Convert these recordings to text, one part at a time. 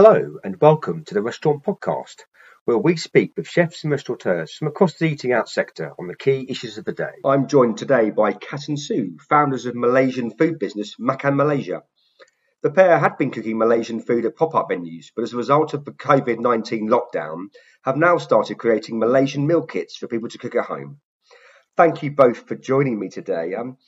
Hello and welcome to the Restaurant Podcast, where we speak with chefs and restaurateurs from across the eating out sector on the key issues of the day. I'm joined today by Kat and Sue, founders of Malaysian food business Makan Malaysia. The pair had been cooking Malaysian food at pop up venues, but as a result of the COVID 19 lockdown, have now started creating Malaysian meal kits for people to cook at home. Thank you both for joining me today. Um,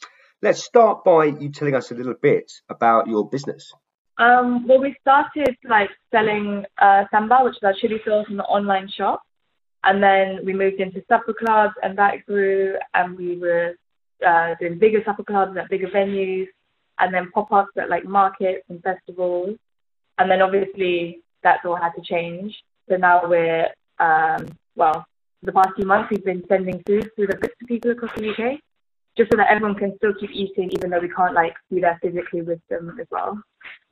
let's start by you telling us a little bit about your business. Um, well, we started like selling uh, sambal, which is our chili sauce, in the online shop, and then we moved into supper clubs, and that grew, and we were uh, doing bigger supper clubs at bigger venues, and then pop-ups at like markets and festivals, and then obviously that's all had to change. So now we're um, well, the past few months we've been sending food through the bits to people across the UK, just so that everyone can still keep eating, even though we can't like be there physically with them as well.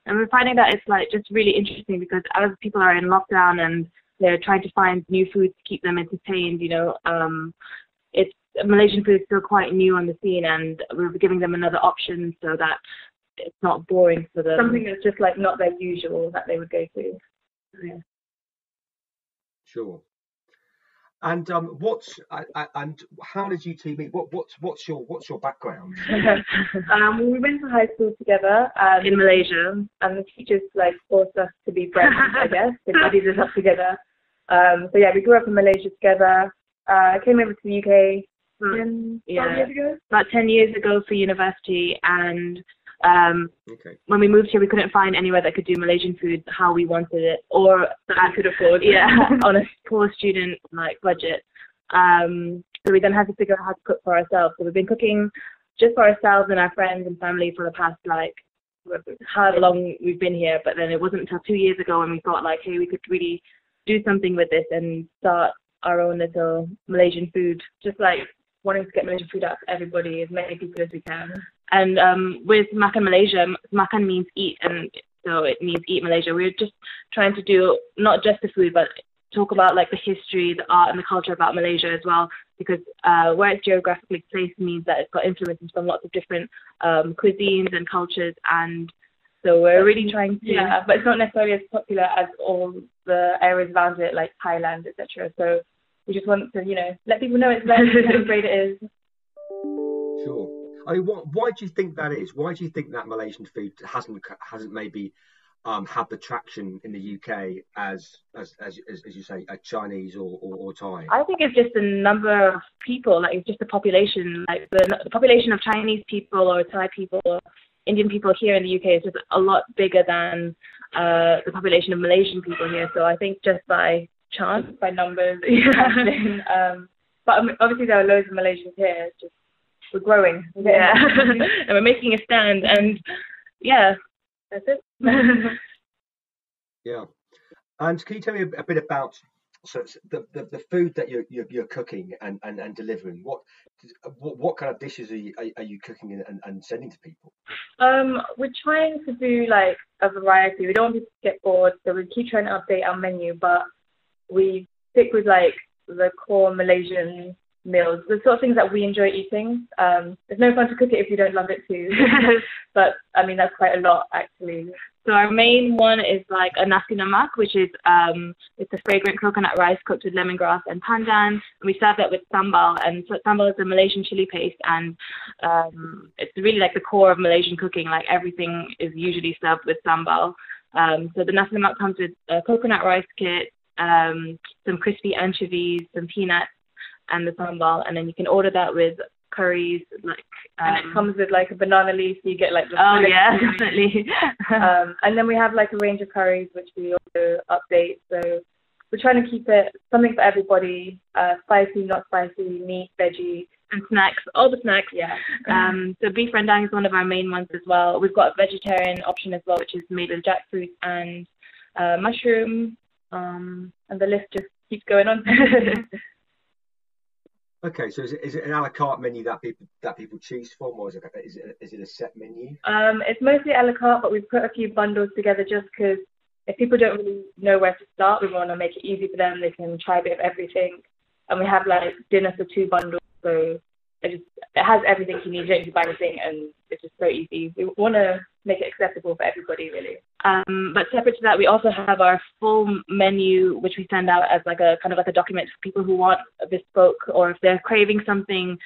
And we're finding that it's like just really interesting because as people are in lockdown and they're trying to find new food to keep them entertained, you know, um, it's Malaysian food is still quite new on the scene, and we're giving them another option so that it's not boring for them. Something that's just like not their usual that they would go to. Yeah. Sure. And um, what's uh, and how did you two meet? What what's what's your what's your background? um, we went to high school together um, in Malaysia, and the teachers like forced us to be friends. I guess they buddied us up together. Um, so yeah, we grew up in Malaysia together. Uh, I came over to the UK mm. yeah, years ago, about ten years ago for university, and um, okay. When we moved here, we couldn't find anywhere that could do Malaysian food how we wanted it, or that I could afford. Yeah, on a poor student like budget. Um, so we then had to figure out how to cook for ourselves. So we've been cooking just for ourselves and our friends and family for the past like however long we've been here. But then it wasn't until two years ago when we thought like, hey, we could really do something with this and start our own little Malaysian food, just like wanting to get Malaysian food out to everybody, as many people as we can. And um, with Makan Malaysia, Makan means eat, and so it means eat Malaysia. We're just trying to do not just the food, but talk about like the history, the art, and the culture about Malaysia as well. Because uh, where it's geographically placed means that it's got influences from lots of different um, cuisines and cultures, and so we're really trying to. Yeah, but it's not necessarily as popular as all the areas around it, like Thailand, etc. So we just want to, you know, let people know it's there, how great it is. Sure. I mean, what, why do you think that is? Why do you think that Malaysian food hasn't hasn't maybe um, had the traction in the UK as as as, as you say, a Chinese or, or, or, Thai? I think it's just the number of people, like it's just the population, like the, the population of Chinese people or Thai people, or Indian people here in the UK is just a lot bigger than uh, the population of Malaysian people here. So I think just by chance, by numbers, um, but obviously there are loads of Malaysians here. Just we're growing. Yeah, and we're making a stand, and yeah, that's it. yeah, and can you tell me a, a bit about so the, the, the food that you're, you're, you're cooking and, and, and delivering? What, what what kind of dishes are you are, you cooking and, and sending to people? Um, we're trying to do like a variety. We don't want people to get bored, so we keep trying to update our menu, but we stick with like the core Malaysian meals, the sort of things that we enjoy eating. Um, it's no fun to cook it if you don't love it too. but I mean, that's quite a lot actually. So our main one is like a nasi lemak, which is um, it's a fragrant coconut rice cooked with lemongrass and pandan. And we serve that with sambal, and so sambal is a Malaysian chili paste, and um, it's really like the core of Malaysian cooking. Like everything is usually served with sambal. Um, so the nasi lemak comes with a coconut rice kit, um, some crispy anchovies, some peanuts, and the sambal, and then you can order that with curries, like um, and it um, comes with like a banana leaf, so you get like the oh yeah, definitely. um, and then we have like a range of curries which we also update. So we're trying to keep it something for everybody, uh, spicy, not spicy, meat, veggie, and snacks, all the snacks. Yeah. Um, so beef rendang is one of our main ones as well. We've got a vegetarian option as well, which is made with jackfruit and uh, mushroom. Um, and the list just keeps going on. Okay, so is it, is it an a la carte menu that people that people choose from, or is it is it a set menu? Um, it's mostly a la carte, but we've put a few bundles together just because if people don't really know where to start, we want to make it easy for them. They can try a bit of everything, and we have like dinner for two bundles, so it just it has everything you need. You don't need to buy anything, and it's just so easy. We want to make it accessible for everybody, really. Um, but separate to that, we also have our full menu, which we send out as like a kind of like a document for people who want a bespoke or if they're craving something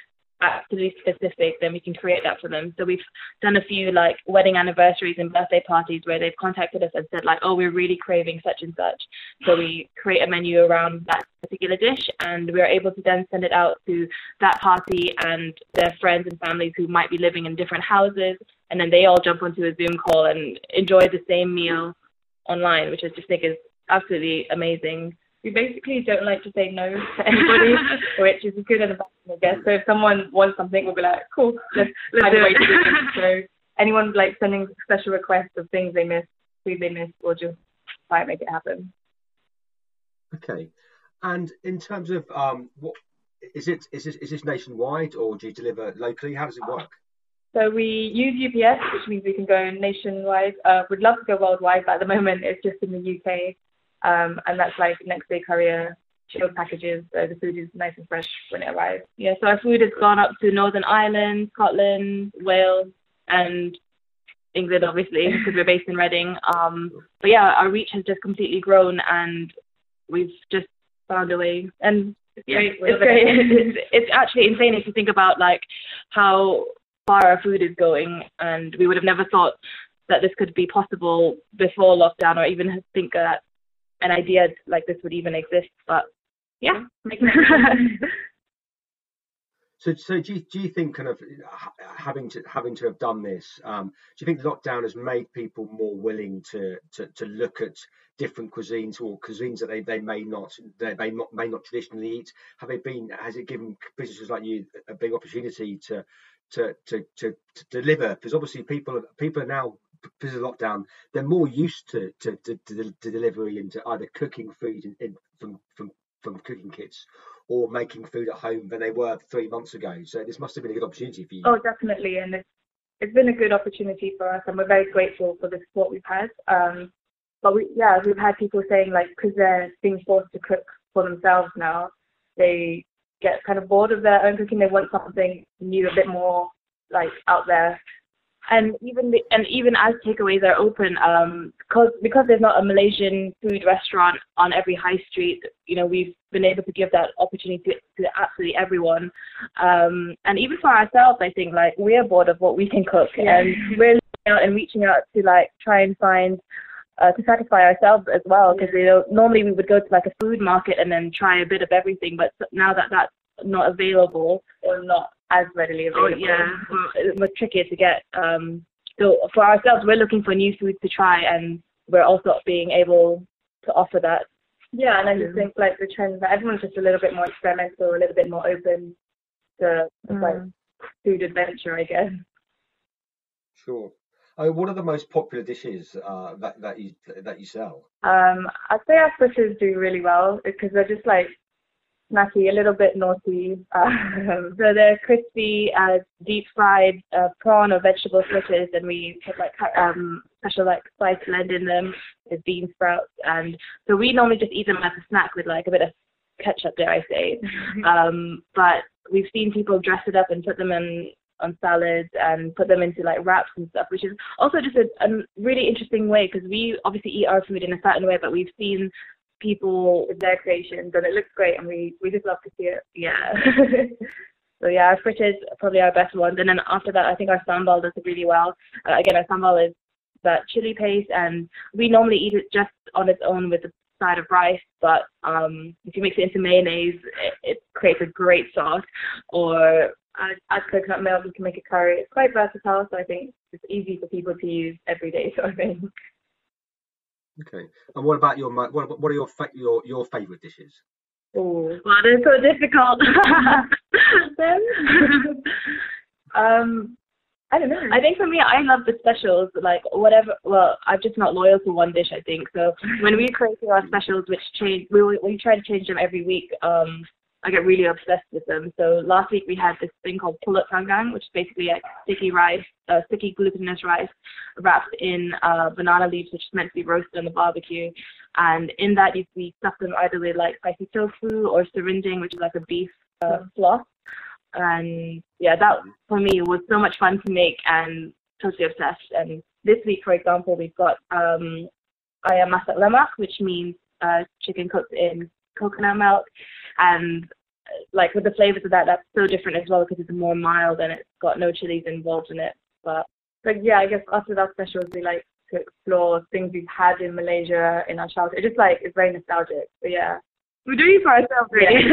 absolutely specific, then we can create that for them. So we've done a few like wedding anniversaries and birthday parties where they've contacted us and said like, oh, we're really craving such and such. So we create a menu around that particular dish and we're able to then send it out to that party and their friends and families who might be living in different houses. And then they all jump onto a Zoom call and enjoy the same meal online, which I just think is absolutely amazing we basically don't like to say no to anybody, which is a good and a bad thing, I guess. So if someone wants something, we'll be like, cool, let's, let's find a way to do it. So anyone like sending special requests of things they miss, food they miss, we'll just try and make it happen. Okay. And in terms of um, what is it? Is this is this nationwide or do you deliver locally? How does it work? So we use UPS, which means we can go nationwide. Uh, we'd love to go worldwide, but at the moment it's just in the UK. Um, and that's like next day courier, chilled packages. So the food is nice and fresh when it arrives. Yeah, so our food has gone up to Northern Ireland, Scotland, Wales, and England, obviously, because we're based in Reading. Um, but yeah, our reach has just completely grown, and we've just found a way. And yeah, it's great. It's, it's actually insane if you think about like how far our food is going, and we would have never thought that this could be possible before lockdown, or even think that an idea like this would even exist. But yeah, So, so do you, do you think kind of having to having to have done this? Um, do you think lockdown has made people more willing to to, to look at different cuisines or cuisines that they, they may not they may not may not traditionally eat? Have they been? Has it given businesses like you a big opportunity to to to to, to deliver? Because obviously people people are now because of lockdown, they're more used to to, to, to, to delivery and to either cooking food in, in, from from from cooking kits or making food at home than they were three months ago. So this must have been a good opportunity for you. Oh, definitely, and it's it's been a good opportunity for us, and we're very grateful for the support we've had. Um, but we, yeah, we've had people saying like because they're being forced to cook for themselves now, they get kind of bored of their own cooking. They want something new, a bit more like out there and even the, and even as takeaways are open, um, because because there's not a Malaysian food restaurant on every high street, you know, we've been able to give that opportunity to, to absolutely everyone, um, and even for ourselves, I think like we're bored of what we can cook, yeah. and we're out and reaching out to like try and find uh, to satisfy ourselves as well, because you know normally we would go to like a food market and then try a bit of everything, but now that that's not available or not as readily oh, available. Oh, yeah, it was trickier to get. Um, so for ourselves, we're looking for new foods to try, and we're also being able to offer that. Yeah, and I just think like the trend that everyone's just a little bit more experimental, a little bit more open to mm. like food adventure, I guess. Sure. I mean, what are the most popular dishes uh, that that you that you sell? Um, I'd say our fritters do really well because they're just like snacky, a little bit naughty. Um, so they're crispy, uh, deep fried uh, prawn or vegetable fritters, and we put like um, special like spice blend in them with bean sprouts. And so we normally just eat them as a snack with like a bit of ketchup, dare I say. um, but we've seen people dress it up and put them in on salads and put them into like wraps and stuff, which is also just a, a really interesting way because we obviously eat our food in a certain way, but we've seen people with their creations, and it looks great, and we we just love to see it. Yeah. so yeah, our fritters are probably our best ones, and then after that, I think our sambal does it really well. Uh, again, our sambal is that chili paste, and we normally eat it just on its own with a side of rice, but um, if you mix it into mayonnaise, it, it creates a great sauce. Or add, add coconut milk, you can make a curry. It's quite versatile, so I think it's easy for people to use every day sort of thing. Okay. And what about your what what are your your your favourite dishes? Oh, well, they're so difficult. um, I don't know. I think for me, I love the specials. Like whatever. Well, I'm just not loyal to one dish. I think so. When we create our specials, which change, we we try to change them every week. Um, I get really obsessed with them. So last week we had this thing called pulut panggang, which is basically a sticky rice, uh, sticky glutinous rice wrapped in uh, banana leaves, which is meant to be roasted on the barbecue. And in that you we stuff them either with like spicy tofu or serunding, which is like a beef uh, floss. And yeah, that for me was so much fun to make and totally obsessed. And this week, for example, we've got um, ayam masak lemak, which means uh, chicken cooked in coconut milk, and like with the flavors of that, that's so different as well because it's more mild and it's got no chilies involved in it. But like yeah, I guess after that special, we like to explore things we've had in Malaysia in our childhood. It just like it's very nostalgic. But yeah, we're doing it for ourselves really.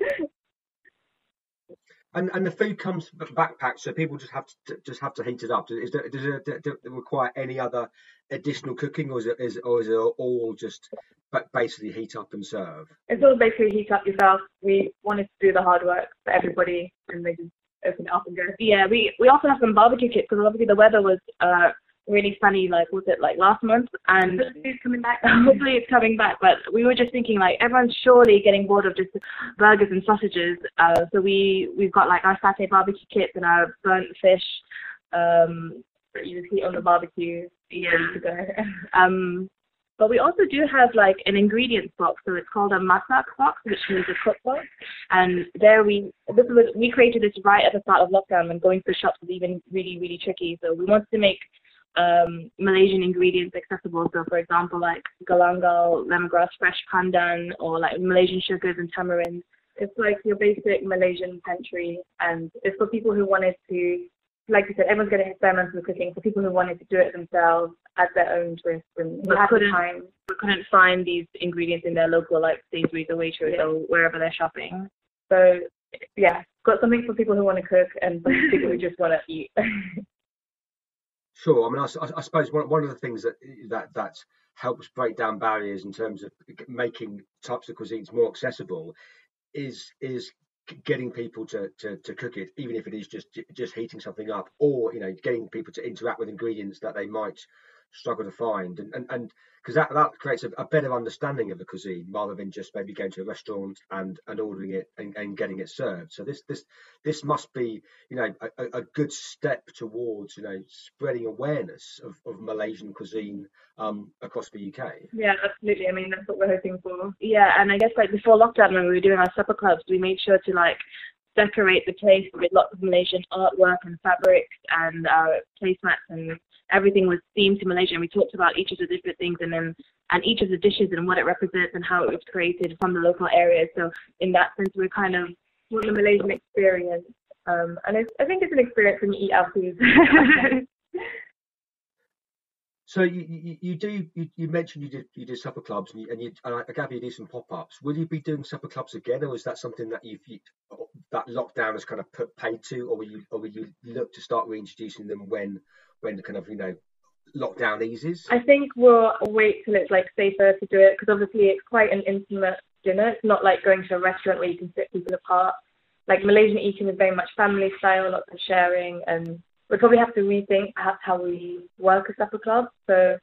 Yeah. And and the food comes backpacked, so people just have to just have to heat it up. Is there, does it, does it require any other additional cooking, or is it is or is it all just basically heat up and serve? It's all basically heat up yourself. We wanted to do the hard work for everybody, and they just open it up and go. Yeah, we we also have some barbecue kits because obviously the weather was uh really funny, like was it like last month? And hopefully it's coming back. hopefully it's coming back. But we were just thinking like everyone's surely getting bored of just burgers and sausages. Uh, so we we've got like our satay barbecue kits and our burnt fish. Um, you just heat on the barbecue, yeah. ready to go. um, but we also do have like an ingredients box, so it's called a masak box, which means a cookbook. And there we this was we created this right at the start of lockdown when going to shops was even really really tricky. So we wanted to make um, Malaysian ingredients accessible. So, for example, like galangal, lemongrass, fresh pandan, or like Malaysian sugars and tamarind. It's like your basic Malaysian pantry, and it's for people who wanted to, like you said, everyone's getting experiments with cooking. For people who wanted to do it themselves, add their own twist, and but couldn't, time. But couldn't find these ingredients in their local like Sainsbury's or Waitrose yeah. or wherever they're shopping. So, yeah, got something for people who want to cook and people who just want to eat. Sure. I mean, I, I, suppose one, one of the things that that that helps break down barriers in terms of making types of cuisines more accessible is is getting people to, to, to cook it, even if it is just just heating something up, or you know, getting people to interact with ingredients that they might struggle to find, and and, and because that, that creates a, a, better understanding of the cuisine rather than just maybe going to a restaurant and, and ordering it and, and getting it served. So this this this must be you know a, a good step towards you know spreading awareness of, of Malaysian cuisine um, across the UK. Yeah, absolutely. I mean that's what we're hoping for. Yeah, and I guess like before lockdown when we were doing our supper clubs, we made sure to like decorate the place with lots of Malaysian artwork and fabrics and uh, placemats and everything was themed to Malaysia, and we talked about each of the different things, and then and each of the dishes and what it represents and how it was created from the local area. So in that sense, we're kind of the Malaysian experience, um, and I think it's an experience when you eat our food. So you, you, you do you, you, mentioned you did you did supper clubs and, you, and, you, and I gather you do some pop ups. Will you be doing supper clubs again, or is that something that you've you, oh, that lockdown has kind of put paid to, or will you or will you look to start reintroducing them when when the kind of you know lockdown eases? I think we'll wait till it's like safer to do it because obviously it's quite an intimate dinner. It's not like going to a restaurant where you can sit people apart. Like Malaysian eating is very much family style, lots of sharing, and we'll probably have to rethink perhaps how we work a supper club. So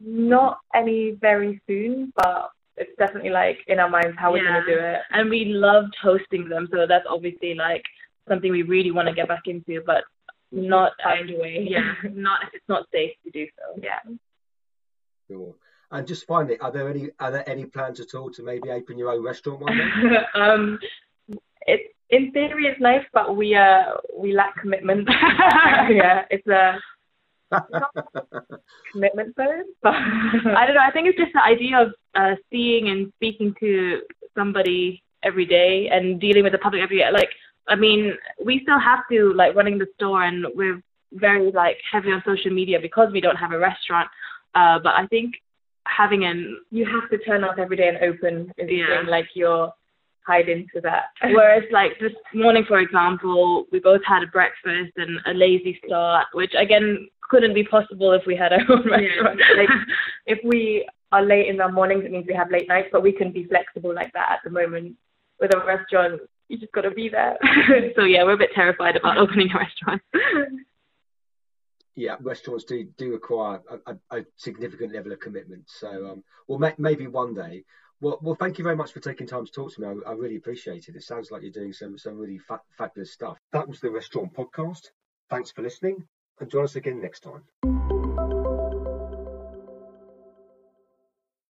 not any very soon, but it's definitely like in our minds how we're gonna do it. And we loved hosting them, so that's obviously like something we really want to get back into. But not find a way. Yeah, not if it's not safe to do so. Yeah. Sure. And just finally, are there any are there any plans at all to maybe open your own restaurant one day? um, it's in theory it's nice, but we uh we lack commitment. yeah, it's a commitment phone. But I don't know. I think it's just the idea of uh, seeing and speaking to somebody every day and dealing with the public every day. Like I mean, we still have to like running the store, and we're very like heavy on social media because we don't have a restaurant. Uh, but I think having an you have to turn up every day and open is yeah. like you're tied into that. Whereas like this morning, for example, we both had a breakfast and a lazy start, which again couldn't be possible if we had our own restaurant. Yeah, like if we are late in the mornings, it means we have late nights, but we can be flexible like that at the moment. With a restaurant, you just got to be there. so yeah, we're a bit terrified about opening a restaurant. yeah, restaurants do do require a, a, a significant level of commitment. So, um, well, may, maybe one day. Well, well, thank you very much for taking time to talk to me. I, I really appreciate it. It sounds like you're doing some some really fa- fabulous stuff. That was the Restaurant Podcast. Thanks for listening, and join us again next time.